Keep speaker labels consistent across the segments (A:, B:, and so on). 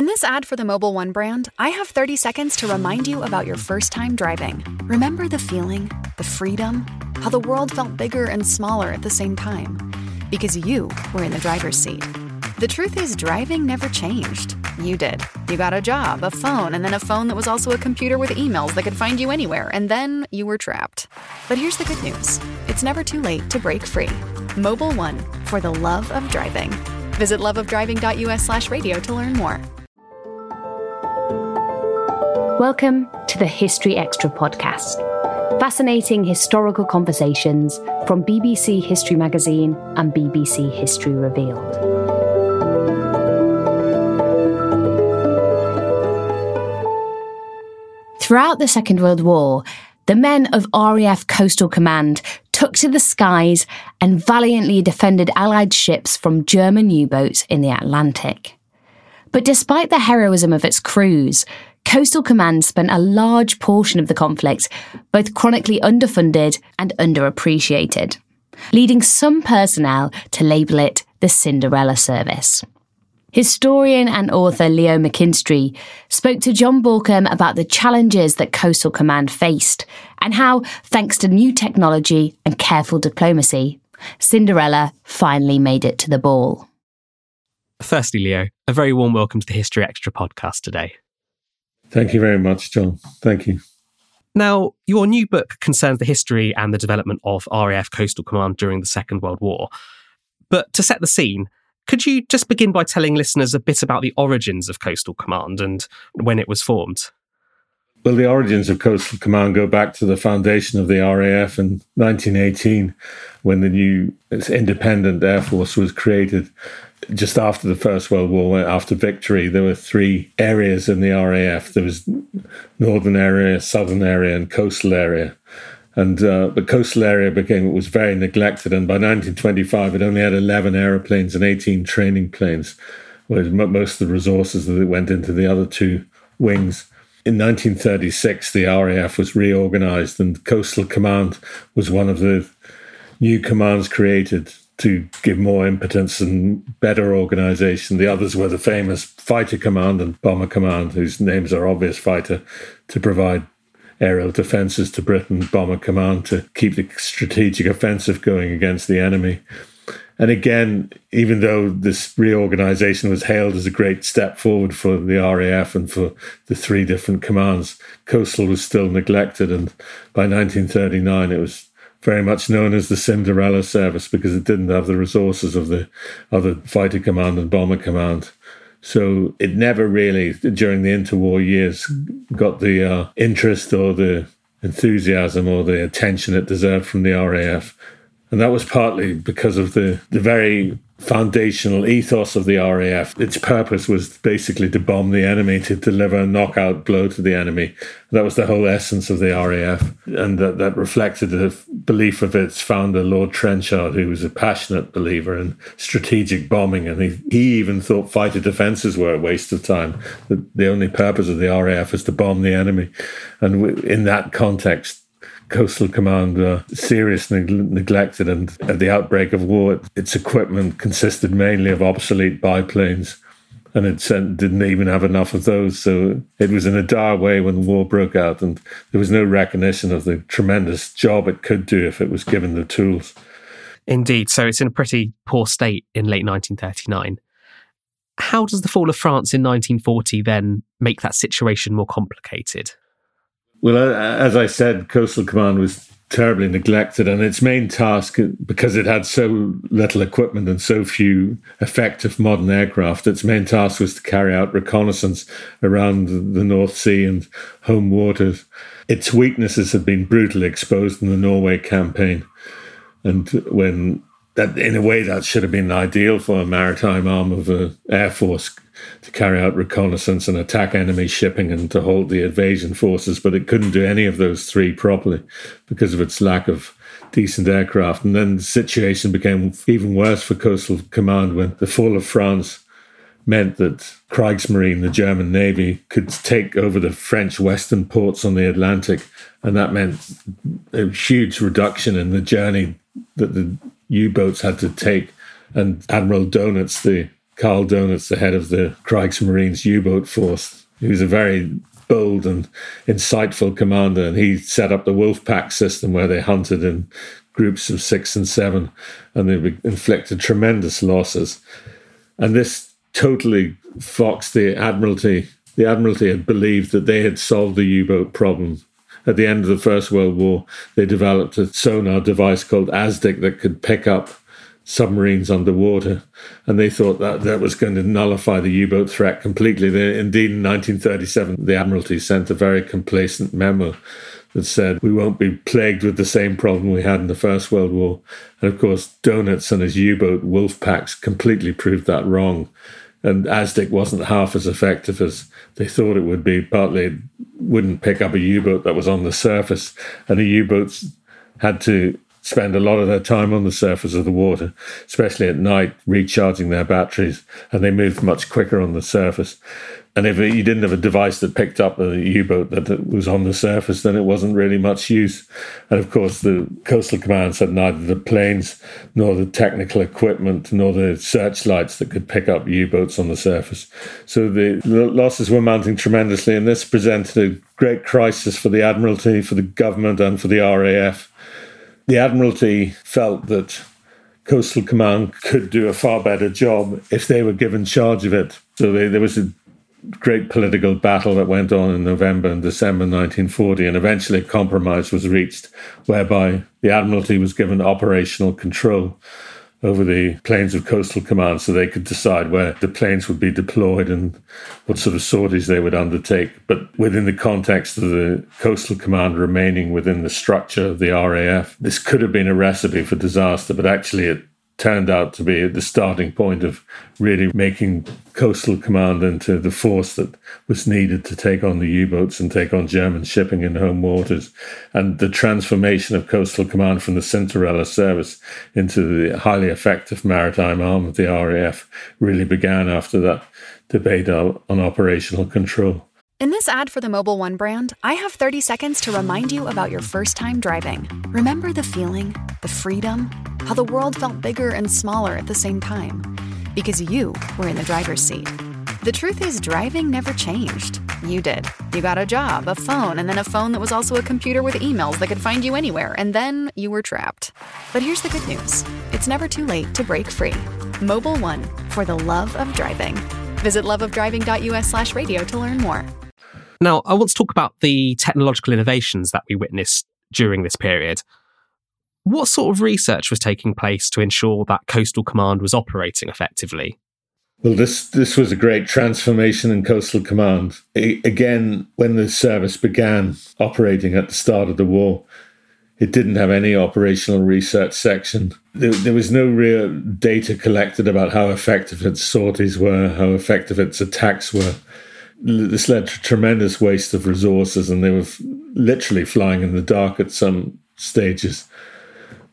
A: In this ad for the Mobil One brand, I have 30 seconds to remind you about your first time driving. Remember the feeling, the freedom, how the world felt bigger and smaller at the same time? Because you were in the driver's seat. The truth is, driving never changed. You did. You got a job, a phone, and then a phone that was also a computer with emails that could find you anywhere, and then you were trapped. But here's the good news it's never too late to break free. Mobil One, for the love of driving. Visit loveofdriving.us slash radio to learn more.
B: Welcome to the History Extra podcast. Fascinating historical conversations from BBC History Magazine and BBC History Revealed. Throughout the Second World War, the men of RAF Coastal Command took to the skies and valiantly defended Allied ships from German U boats in the Atlantic. But despite the heroism of its crews, Coastal Command spent a large portion of the conflict both chronically underfunded and underappreciated, leading some personnel to label it the Cinderella Service. Historian and author Leo McKinstry spoke to Jon Bauckham about the challenges that Coastal Command faced and how, thanks to new technology and careful diplomacy, Cinderella finally made it to the ball.
C: Firstly, Leo, a very warm welcome to the History Extra podcast today.
D: Thank you very much, Jon. Thank you.
C: Now, your new book concerns the history and the development of RAF Coastal Command during the Second World War. But to set the scene, could you just begin by telling listeners a bit about the origins of Coastal Command and when it was formed?
D: Well, the origins of Coastal Command go back to the foundation of the RAF in 1918 when the new independent Air Force was created just after the First World War, after victory, there were three areas in the RAF. There was northern area, southern area, and coastal area. And uh, the coastal area became was very neglected. And by 1925, it only had 11 aeroplanes and 18 training planes, whereas most of the resources that went into the other two wings. In 1936, the RAF was reorganized, and Coastal Command was one of the new commands created to give more impotence and better organization. The others were the famous Fighter Command and Bomber Command, whose names are obvious fighter, to provide aerial defenses to Britain, Bomber Command to keep the strategic offensive going against the enemy. And again, even though this reorganization was hailed as a great step forward for the RAF and for the three different commands, coastal was still neglected. And by 1939, it was very much known as the Cinderella service because it didn't have the resources of the other fighter command and bomber command. So it never really, during the interwar years, got the uh, interest or the enthusiasm or the attention it deserved from the RAF. And that was partly because of the, the very foundational ethos of the RAF. Its purpose was basically to bomb the enemy, to deliver a knockout blow to the enemy. That was the whole essence of the RAF. And that, that reflected the belief of its founder, Lord Trenchard, who was a passionate believer in strategic bombing. And he, he even thought fighter defenses were a waste of time, that the only purpose of the RAF was to bomb the enemy. And in that context, Coastal Command were seriously neglected, and at the outbreak of war, its equipment consisted mainly of obsolete biplanes, and it didn't even have enough of those. So it was in a dire way when the war broke out, and there was no recognition of the tremendous job it could do if it was given the tools.
C: Indeed. So it's in a pretty poor state in late 1939. How does the fall of France in 1940 then make that situation more complicated?
D: Well, as I said, Coastal Command was terribly neglected. And its main task, because it had so little equipment and so few effective modern aircraft, its main task was to carry out reconnaissance around the North Sea and home waters. Its weaknesses had been brutally exposed in the Norway campaign. And when that, in a way, that should have been ideal for a maritime arm of the Air Force to carry out reconnaissance and attack enemy shipping and to hold the invasion forces, but it couldn't do any of those three properly because of its lack of decent aircraft. And then the situation became even worse for Coastal Command when the fall of France meant that Kriegsmarine, the German Navy, could take over the French western ports on the Atlantic. And that meant a huge reduction in the journey that the U boats had to take. And Admiral Dönitz, the Karl Dönitz, the head of the Kriegsmarine's U boat force. He was a very bold and insightful commander, and he set up the wolf pack system where they hunted in groups of six and seven, and they inflicted tremendous losses. And this totally foxed the Admiralty. The Admiralty had believed that they had solved the U boat problem. At the end of the First World War, they developed a sonar device called ASDIC that could pick up submarines underwater, and they thought that that was going to nullify the U-boat threat completely. They, indeed, in 1937, the Admiralty sent a very complacent memo that said we won't be plagued with the same problem we had in the First World War. And of course, Dönitz and his U-boat wolf packs completely proved that wrong. And ASDIC wasn't half as effective as they thought it would be. Partly, it wouldn't pick up a U-boat that was on the surface, and the U-boats had to spend a lot of their time on the surface of the water, especially at night, recharging their batteries, and they moved much quicker on the surface. And if you didn't have a device that picked up a U boat that was on the surface, then it wasn't really much use. And of course, the coastal commands had neither the planes nor the technical equipment nor the searchlights that could pick up U boats on the surface. So the losses were mounting tremendously, and this presented a great crisis for the Admiralty, for the government, and for the RAF the Admiralty felt that Coastal Command could do a far better job if they were given charge of it. So they, there was a great political battle that went on in November and December 1940, and eventually a compromise was reached whereby the Admiralty was given operational control over the planes of coastal command so they could decide where the planes would be deployed and what sort of sorties they would undertake. But within the context of the coastal command remaining within the structure of the RAF, this could have been a recipe for disaster, but actually it turned out to be the starting point of really making Coastal Command into the force that was needed to take on the U boats and take on German shipping in home waters. And the transformation of Coastal Command from the Cinderella service into the highly effective maritime arm of the RAF really began after that debate on operational control.
A: In this ad for the Mobil 1 brand, I have 30 seconds to remind you about your first time driving. Remember the feeling, the freedom, how the world felt bigger and smaller at the same time? Because you were in the driver's seat. The truth is, driving never changed. You did. You got a job, a phone, and then a phone that was also a computer with emails that could find you anywhere, and then you were trapped. But here's the good news it's never too late to break free. Mobil 1 for the love of driving. Visit loveofdriving.us slash radio to learn more.
C: Now, I want to talk about the technological innovations that we witnessed during this period. What sort of research was taking place to ensure that Coastal Command was operating effectively?
D: Well, this this was a great transformation in Coastal Command. I, again, when the service began operating at the start of the war, it didn't have any operational research section. There, there, was no real data collected about how effective its sorties were, how effective its attacks were this led to tremendous waste of resources, and they were literally flying in the dark at some stages.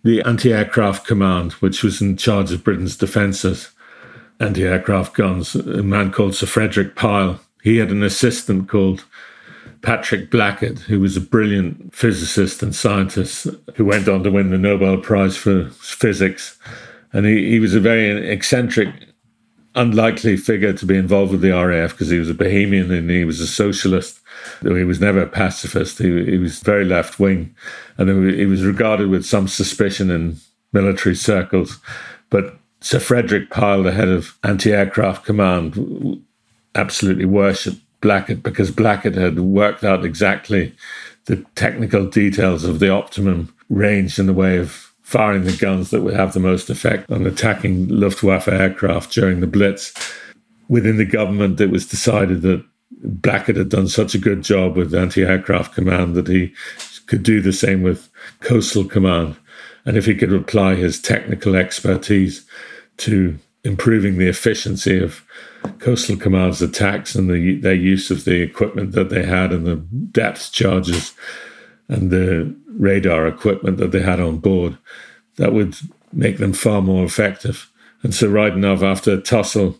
D: The anti aircraft command, which was in charge of Britain's defences, anti aircraft guns, a man called Sir Frederick Pile, he had an assistant called Patrick Blackett, who was a brilliant physicist and scientist who went on to win the Nobel Prize for physics. And he, he was a very eccentric unlikely figure to be involved with the RAF because he was a Bohemian and he was a socialist. He was never a pacifist, he, he was very left wing, and he was regarded with some suspicion in military circles. But Sir Frederick Pile, the head of anti aircraft command, absolutely worshipped Blackett because Blackett had worked out exactly the technical details of the optimum range in the way of firing the guns that would have the most effect on attacking Luftwaffe aircraft during the Blitz. Within the government, it was decided that Blackett had done such a good job with anti aircraft command that he could do the same with coastal command. And if he could apply his technical expertise to improving the efficiency of coastal command's attacks and the, their use of the equipment that they had and the depth charges and the radar equipment that they had on board, that would make them far more effective. And so, right enough, after a tussle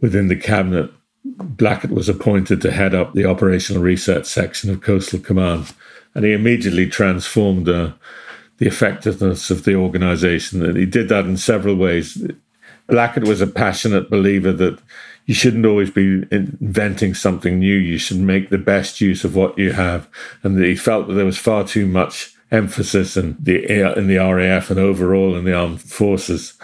D: within the cabinet, Blackett was appointed to head up the operational research section of Coastal Command, and he immediately transformed uh, the effectiveness of the organization. And he did that in several ways. Blackett was a passionate believer that you shouldn't always be inventing something new. You should make the best use of what you have. And he felt that there was far too much emphasis in the in the RAF and overall in the armed forces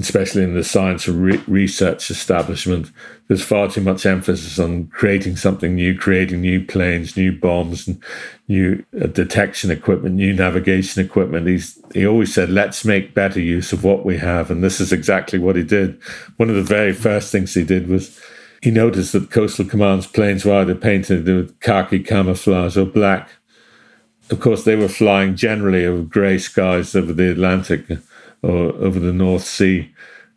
D: especially in the science and re- research establishment, there's far too much emphasis on creating something new, creating new planes, new bombs, and new uh, detection equipment, new navigation equipment. He's, he always said, let's make better use of what we have. And this is exactly what he did. One of the very first things he did was he noticed that Coastal Command's planes were either painted with khaki camouflage or black. Of course, they were flying generally over grey skies over the Atlantic or over the North Sea.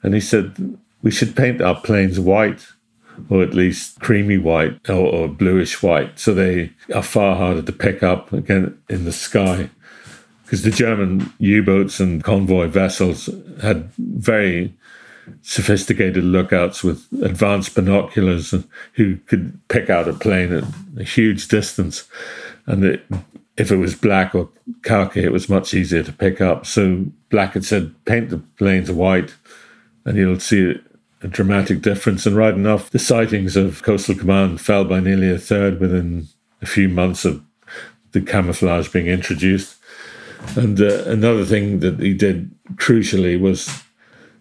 D: And he said, we should paint our planes white, or at least creamy white or, or bluish white, so they are far harder to pick up again in the sky. Because the German U boats and convoy vessels had very sophisticated lookouts with advanced binoculars who could pick out a plane at a huge distance. And it, if it was black or khaki, it was much easier to pick up. So Blackett said, paint the planes white and you'll see a dramatic difference. And right enough, the sightings of Coastal Command fell by nearly a third within a few months of the camouflage being introduced. And uh, another thing that he did crucially was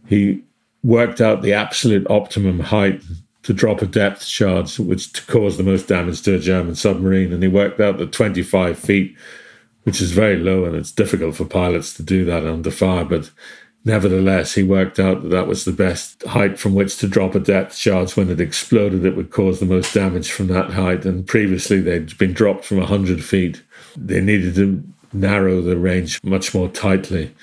D: he worked out the absolute optimum height to drop a depth charge, which to cause the most damage to a German submarine. And he worked out that 25 feet, which is very low, and it's difficult for pilots to do that under fire. But nevertheless, he worked out that that was the best height from which to drop a depth charge. When it exploded, it would cause the most damage from that height. And previously, they'd been dropped from 100 feet. They needed to narrow the range much more tightly.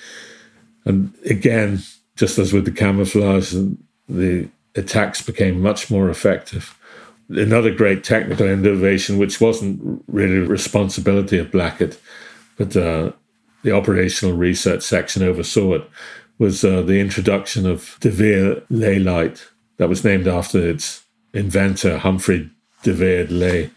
D: And again, just as with the camouflage, and the attacks became much more effective. Another great technical innovation, which wasn't really responsibility of Blackett, but uh, the operational research section oversaw it, was uh, the introduction of De Verd Leigh light that was named after its inventor, Humphrey De Verd Leigh,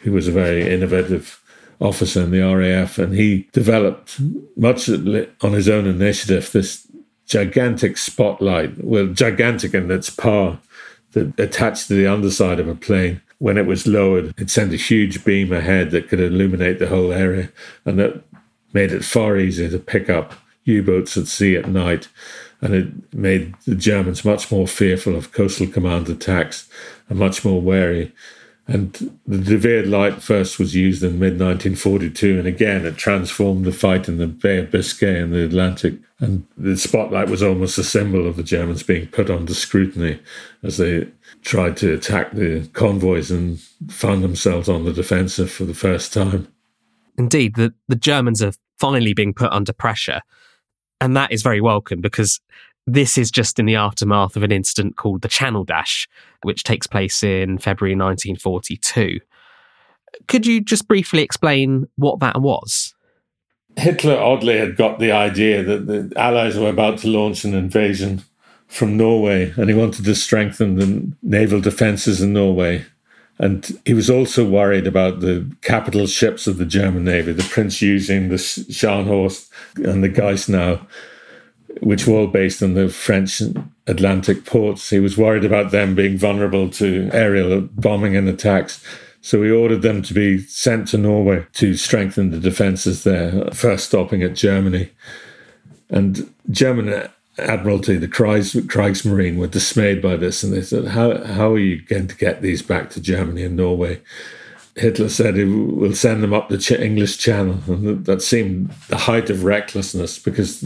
D: who was a very innovative officer in the RAF. And he developed, much on his own initiative, this gigantic spotlight, well, gigantic in its power, that attached to the underside of a plane. When it was lowered, it sent a huge beam ahead that could illuminate the whole area, and that made it far easier to pick up U boats at sea at night. And it made the Germans much more fearful of coastal command attacks and much more wary and the De Vere light first was used in mid 1942, and again it transformed the fight in the Bay of Biscay and the Atlantic. And the spotlight was almost a symbol of the Germans being put under scrutiny as they tried to attack the convoys and found themselves on the defensive for the first time.
C: Indeed, the, the Germans are finally being put under pressure. And that is very welcome because this is just in the aftermath of an incident called the Channel Dash, which takes place in February 1942. Could you just briefly explain what that was?
D: Hitler oddly had got the idea that the Allies were about to launch an invasion from Norway, and he wanted to strengthen the naval defenses in Norway. And he was also worried about the capital ships of the German Navy, the Prinz Eugen, the Scharnhorst, and the Gneisenau which were all based on the French Atlantic ports. He was worried about them being vulnerable to aerial bombing and attacks. So he ordered them to be sent to Norway to strengthen the defences there, first stopping at Germany. And German Admiralty, the Kriegsmarine, were dismayed by this and they said, how, how are you going to get these back to Germany and Norway? Hitler said he will send them up the English Channel. And that seemed the height of recklessness because,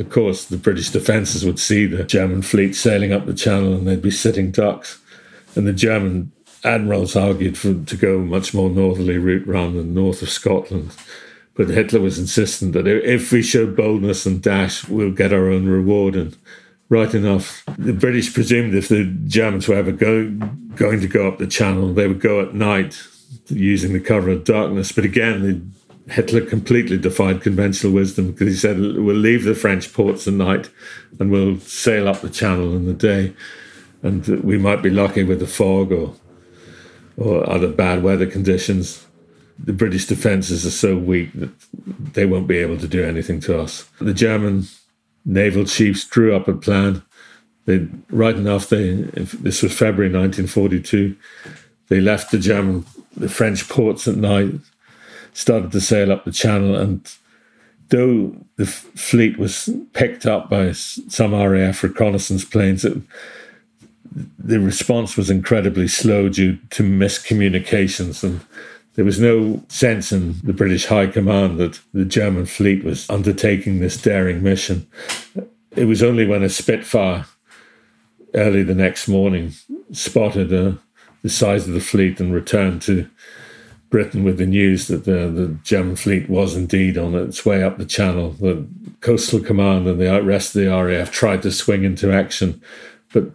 D: of course, the British defences would see the German fleet sailing up the Channel and they'd be sitting ducks. And the German admirals argued for to go a much more northerly route rather than north of Scotland. But Hitler was insistent that if we show boldness and dash, we'll get our own reward. And right enough, the British presumed if the Germans were ever go, going to go up the Channel, they would go at night using the cover of darkness. But again, the, Hitler completely defied conventional wisdom because he said, We'll leave the French ports at night and we'll sail up the Channel in the day. And we might be lucky with the fog or, or other bad weather conditions the British defences are so weak that they won't be able to do anything to us. The German naval chiefs drew up a plan. They, right enough, they this was February 1942. They left the German, the French ports at night, started to sail up the Channel, and though the fleet was picked up by some RAF reconnaissance planes, it, the response was incredibly slow due to miscommunications and there was no sense in the British High Command that the German fleet was undertaking this daring mission. It was only when a Spitfire early the next morning spotted uh, the size of the fleet and returned to Britain with the news that the, the German fleet was indeed on its way up the channel. The Coastal Command and the rest of the RAF tried to swing into action, but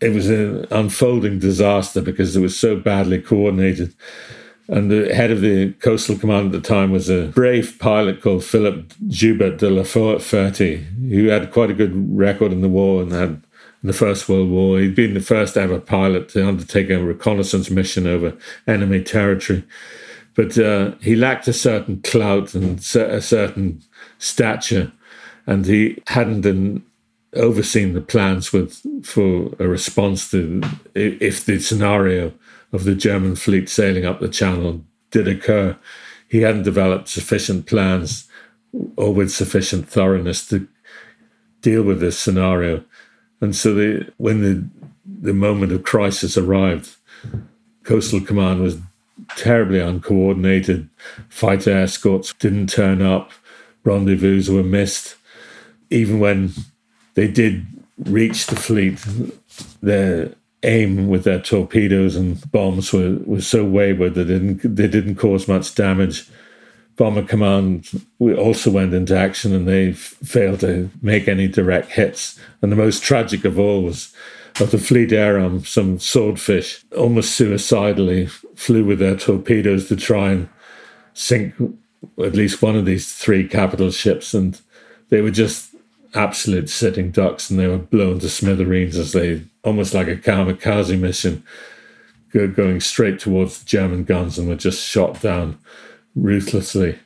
D: it was an unfolding disaster because it was so badly coordinated and the head of the coastal command at the time was a brave pilot called Philip Joubert de la Ferté, who had quite a good record in the war and had in the First World War. He'd been the first ever pilot to undertake a reconnaissance mission over enemy territory. But uh, he lacked a certain clout and a certain stature, and he hadn't overseen the plans with for a response to if the scenario of the German fleet sailing up the channel did occur, he hadn't developed sufficient plans or with sufficient thoroughness to deal with this scenario. And so the, when the, the moment of crisis arrived, Coastal Command was terribly uncoordinated. Fighter escorts didn't turn up, rendezvous were missed. Even when they did reach the fleet, their aim with their torpedoes and bombs were, was so wayward that they didn't, they didn't cause much damage. Bomber Command we also went into action and they failed to make any direct hits. And the most tragic of all was of the fleet air arm, some swordfish almost suicidally flew with their torpedoes to try and sink at least one of these three capital ships. And they were just absolute sitting ducks and they were blown to smithereens as they almost like a kamikaze mission going straight towards the German guns and were just shot down ruthlessly.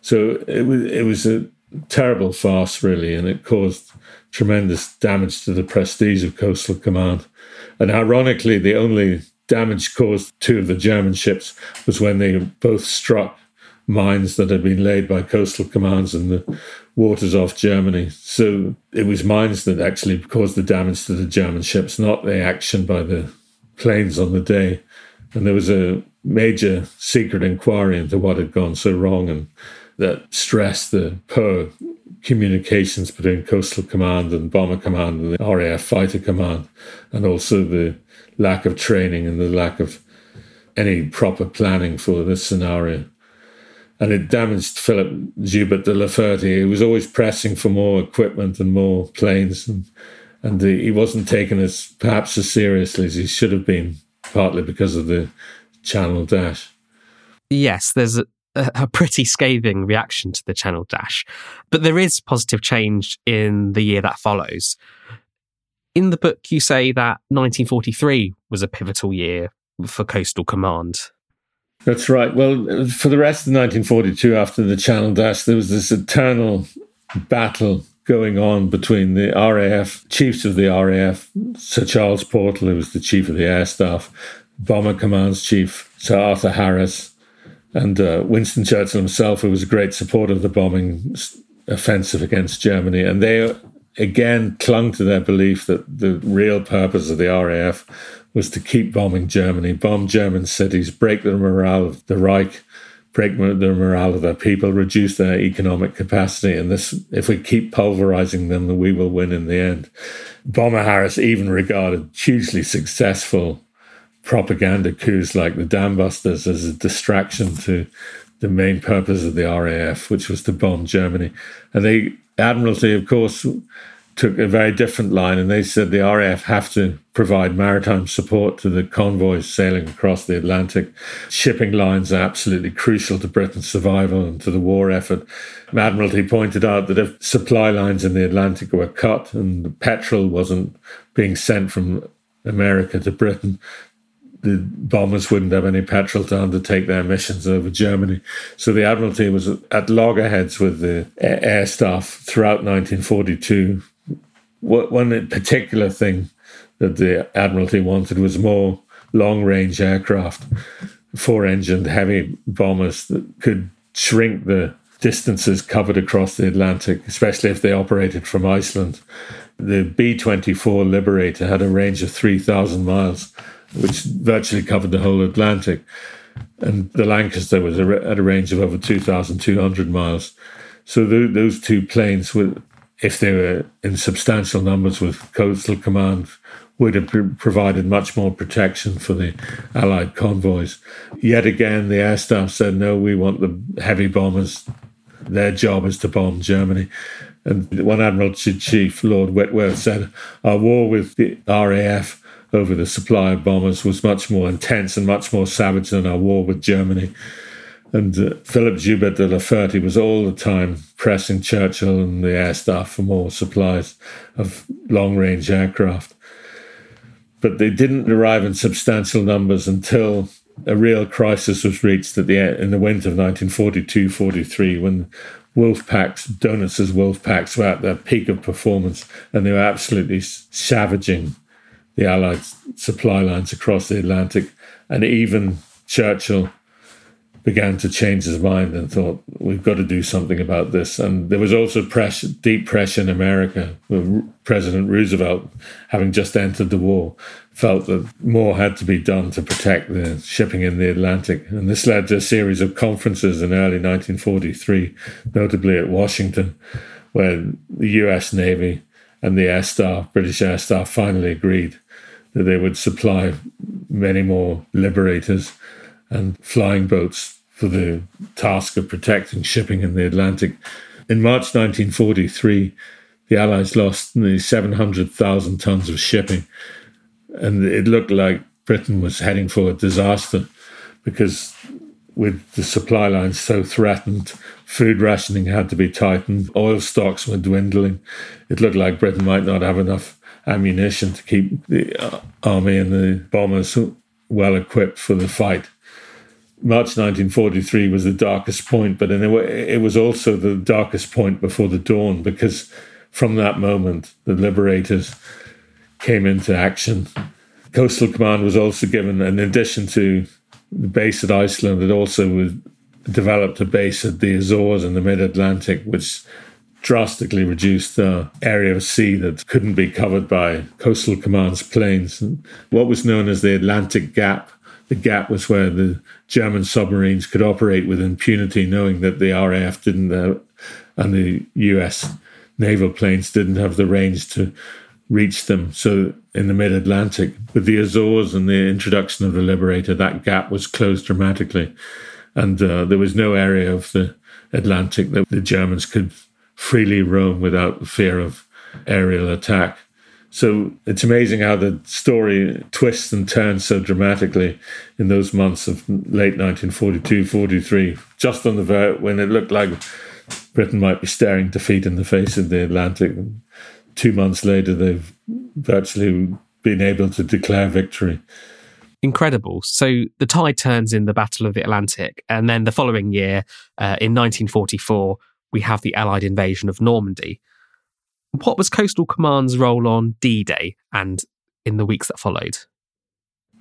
D: So it was it was a terrible farce really and it caused tremendous damage to the prestige of Coastal Command. And ironically the only damage caused to the German ships was when they both struck mines that had been laid by coastal commands in the waters off Germany. So it was mines that actually caused the damage to the German ships, not the action by the planes on the day. And there was a major secret inquiry into what had gone so wrong and that stressed the poor communications between Coastal Command and Bomber Command and the RAF Fighter Command, and also the lack of training and the lack of any proper planning for this scenario and it damaged Philip Joubert de la Ferté. He was always pressing for more equipment and more planes, and, and the, he wasn't taken as perhaps as seriously as he should have been, partly because of the Channel Dash.
C: Yes, there's a, a pretty scathing reaction to the Channel Dash, but there is positive change in the year that follows. In the book, you say that 1943 was a pivotal year for Coastal Command.
D: That's right. Well, for the rest of 1942, after the Channel Dash, there was this eternal battle going on between the RAF, chiefs of the RAF, Sir Charles Portal, who was the chief of the air staff, Bomber Command's chief, Sir Arthur Harris, and uh, Winston Churchill himself, who was a great supporter of the bombing offensive against Germany. And they again clung to their belief that the real purpose of the RAF was to keep bombing Germany, bomb German cities, break the morale of the Reich, break the morale of their people, reduce their economic capacity. And this, if we keep pulverizing them, we will win in the end. Bomber Harris even regarded hugely successful propaganda coups like the Dambusters as a distraction to the main purpose of the RAF, which was to bomb Germany. And the Admiralty, of course, took a very different line, and they said the RAF have to provide maritime support to the convoys sailing across the Atlantic. Shipping lines are absolutely crucial to Britain's survival and to the war effort. Admiralty pointed out that if supply lines in the Atlantic were cut and petrol wasn't being sent from America to Britain, the bombers wouldn't have any petrol to undertake their missions over Germany. So the Admiralty was at loggerheads with the air staff throughout 1942. One particular thing that the Admiralty wanted was more long range aircraft, four engined heavy bombers that could shrink the distances covered across the Atlantic, especially if they operated from Iceland. The B 24 Liberator had a range of 3,000 miles which virtually covered the whole Atlantic. And the Lancaster was at a range of over 2,200 miles. So those two planes, if they were in substantial numbers with Coastal Command, would have provided much more protection for the Allied convoys. Yet again, the air staff said, no, we want the heavy bombers. Their job is to bomb Germany. And one Admiralty Chief, Lord Whitworth, said, Our war with the RAF over the supply of bombers was much more intense and much more savage than our war with Germany. And uh, Philip Joubert de la Ferté was all the time pressing Churchill and the air staff for more supplies of long range aircraft. But they didn't arrive in substantial numbers until a real crisis was reached at the in the winter of 1942 43 when wolf packs, Dönitz's wolf packs were at their peak of performance and they were absolutely savaging the Allied supply lines across the Atlantic. And even Churchill began to change his mind and thought, we've got to do something about this. And there was also pressure, deep pressure in America. President Roosevelt, having just entered the war, felt that more had to be done to protect the shipping in the Atlantic. And this led to a series of conferences in early 1943, notably at Washington, where the US Navy and the air staff, British air staff, finally agreed that they would supply many more liberators and flying boats for the task of protecting shipping in the Atlantic. In March 1943, the Allies lost nearly 700,000 tons of shipping, and it looked like Britain was heading for a disaster because with the supply lines so threatened, food rationing had to be tightened, oil stocks were dwindling. It looked like Britain might not have enough ammunition to keep the uh, army and the bombers well equipped for the fight. March 1943 was the darkest point, but in a way, it was also the darkest point before the dawn because from that moment, the liberators came into action. Coastal Command was also given, in addition to the base at Iceland, it also was developed a base at the Azores in the mid Atlantic, which drastically reduced the area of sea that couldn't be covered by Coastal Command's planes. And what was known as the Atlantic Gap. The gap was where the German submarines could operate with impunity, knowing that the RAF didn't and the US naval planes didn't have the range to reach them. So in the mid Atlantic, with the Azores and the introduction of the Liberator, that gap was closed dramatically. And uh, there was no area of the Atlantic that the Germans could freely roam without fear of aerial attack. So it's amazing how the story twists and turns so dramatically in those months of late 1942 43, just on the ver- when it looked like Britain might be staring defeat in the face in the Atlantic. Two months later, they've virtually been able to declare victory.
C: Incredible. So the tide turns in the Battle of the Atlantic, and then the following year, uh, in 1944, we have the Allied invasion of Normandy. What was Coastal Command's role on D Day and in the weeks that followed?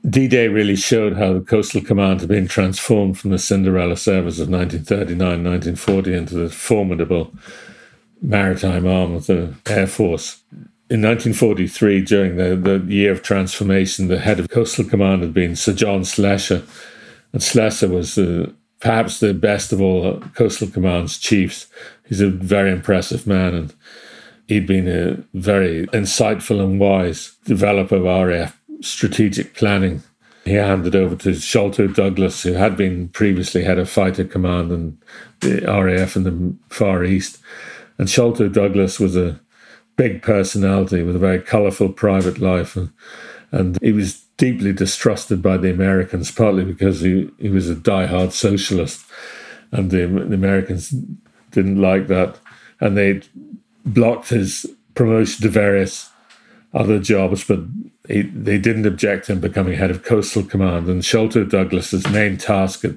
D: D Day really showed how the Coastal Command had been transformed from the Cinderella service of 1939 1940 into the formidable maritime arm of the Air Force. In 1943, during the, the year of transformation, the head of Coastal Command had been Sir John Slessor. And Slessor was uh, perhaps the best of all Coastal Command's chiefs. He's a very impressive man, and he'd been a very insightful and wise developer of RAF strategic planning. He handed over to Sholto Douglas, who had been previously head of fighter command and the RAF in the Far East. And Sholto Douglas was a big personality with a very colourful private life. And, and he was deeply distrusted by the Americans, partly because he, he was a die-hard socialist. And the, the Americans didn't like that. And they blocked his promotion to various other jobs, but he, they didn't object to him becoming head of Coastal Command. And Sholto Douglas's main task at,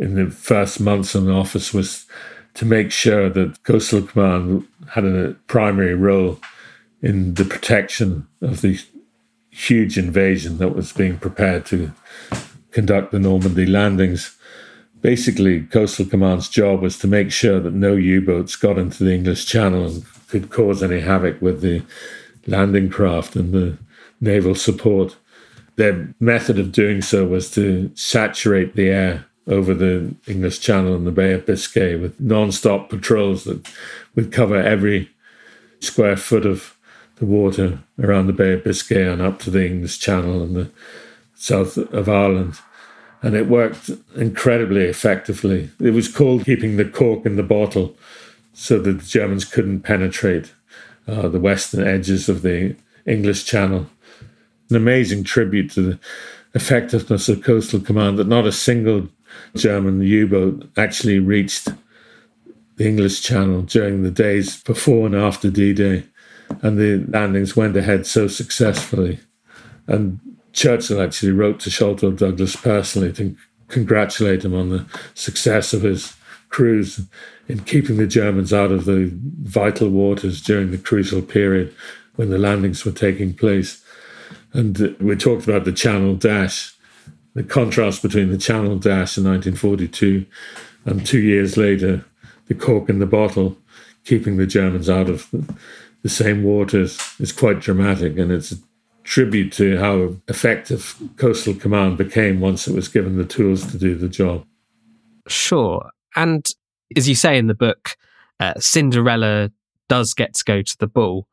D: in the first months in office was to make sure that Coastal Command had a primary role in the protection of the huge invasion that was being prepared to conduct the Normandy landings. Basically, Coastal Command's job was to make sure that no U boats got into the English Channel and could cause any havoc with the landing craft and the naval support. Their method of doing so was to saturate the air over the English Channel and the Bay of Biscay with non-stop patrols that would cover every square foot of the water around the Bay of Biscay and up to the English Channel and the south of Ireland. And it worked incredibly effectively. It was called keeping the cork in the bottle so that the Germans couldn't penetrate uh, the western edges of the English Channel. An amazing tribute to the effectiveness of Coastal Command that not a single German U boat actually reached the English Channel during the days before and after D Day. And the landings went ahead so successfully. And Churchill actually wrote to Sholto Douglas personally to congratulate him on the success of his crews in keeping the Germans out of the vital waters during the crucial period when the landings were taking place. And we talked about the Channel Dash, the contrast between the Channel Dash in 1942 and two years later, the cork in the bottle, keeping the Germans out of the, same waters, is quite dramatic. And it's a tribute to how effective Coastal Command became once it was given the tools to do the job.
C: Sure. And as you say in the book, uh, Cinderella does get to go to the ball.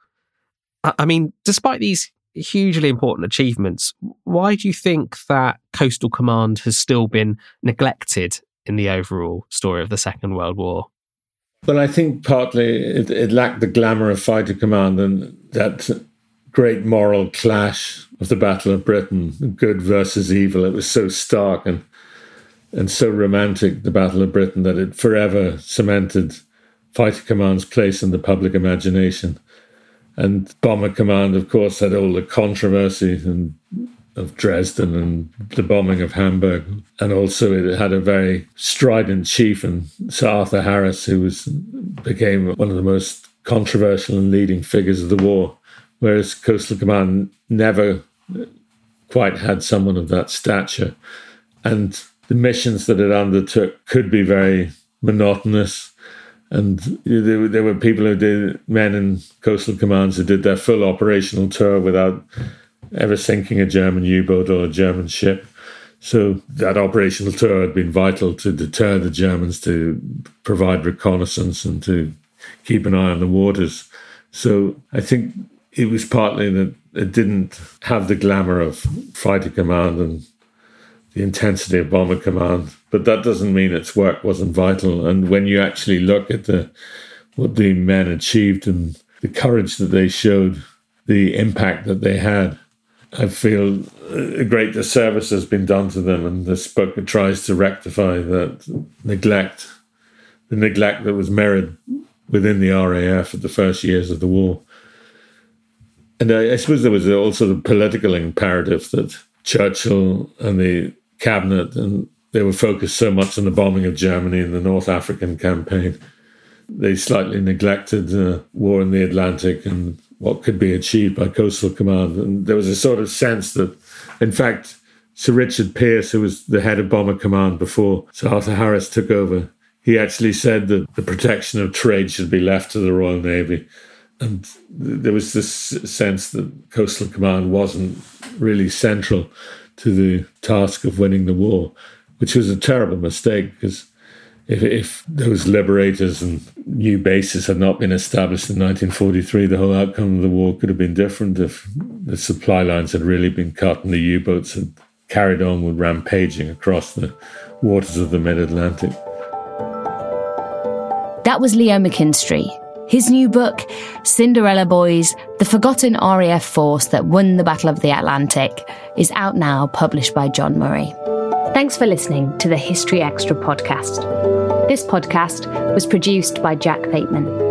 C: I mean, despite these hugely important achievements, why do you think that Coastal Command has still been neglected in the overall story of the Second World War?
D: Well, I think partly it, it lacked the glamour of fighter command and that great moral clash of the Battle of Britain, good versus evil. It was so stark and and so romantic, the Battle of Britain, that it forever cemented Fighter Command's place in the public imagination. And Bomber Command, of course, had all the controversy and of Dresden and the bombing of Hamburg. And also it had a very strident chief and Sir Arthur Harris, who was became one of the most controversial and leading figures of the war, whereas Coastal Command never quite had someone of that stature. And the missions that it undertook could be very monotonous. And there, there were people who did, men in coastal commands who did their full operational tour without ever sinking a German U boat or a German ship. So that operational tour had been vital to deter the Germans to provide reconnaissance and to keep an eye on the waters. So I think it was partly that it didn't have the glamour of fighter command and the intensity of Bomber Command, but that doesn't mean its work wasn't vital. And when you actually look at the what the men achieved and the courage that they showed, the impact that they had, I feel a great disservice has been done to them. And this book tries to rectify that neglect, the neglect that was mirrored within the RAF at the first years of the war. And I, I suppose there was also the political imperative that Churchill and the cabinet, and they were focused so much on the bombing of Germany and the North African campaign. They slightly neglected uh, war in the Atlantic and what could be achieved by Coastal Command. And there was a sort of sense that, in fact, Sir Richard Peirse, who was the head of Bomber Command before Sir Arthur Harris took over, he actually said that the protection of trade should be left to the Royal Navy. And there was this sense that Coastal Command wasn't really central to the task of winning the war, which was a terrible mistake because if, if those liberators and new bases had not been established in 1943, the whole outcome of the war could have been different if the supply lines had really been cut and the U boats had carried on with rampaging across the waters of the mid Atlantic.
B: That was Leo McKinstry. His new book, Cinderella Boys The Forgotten RAF Force That Won the Battle of the Atlantic, is out now, published by John Murray. Thanks for listening to the History Extra podcast. This podcast was produced by Jack Bateman.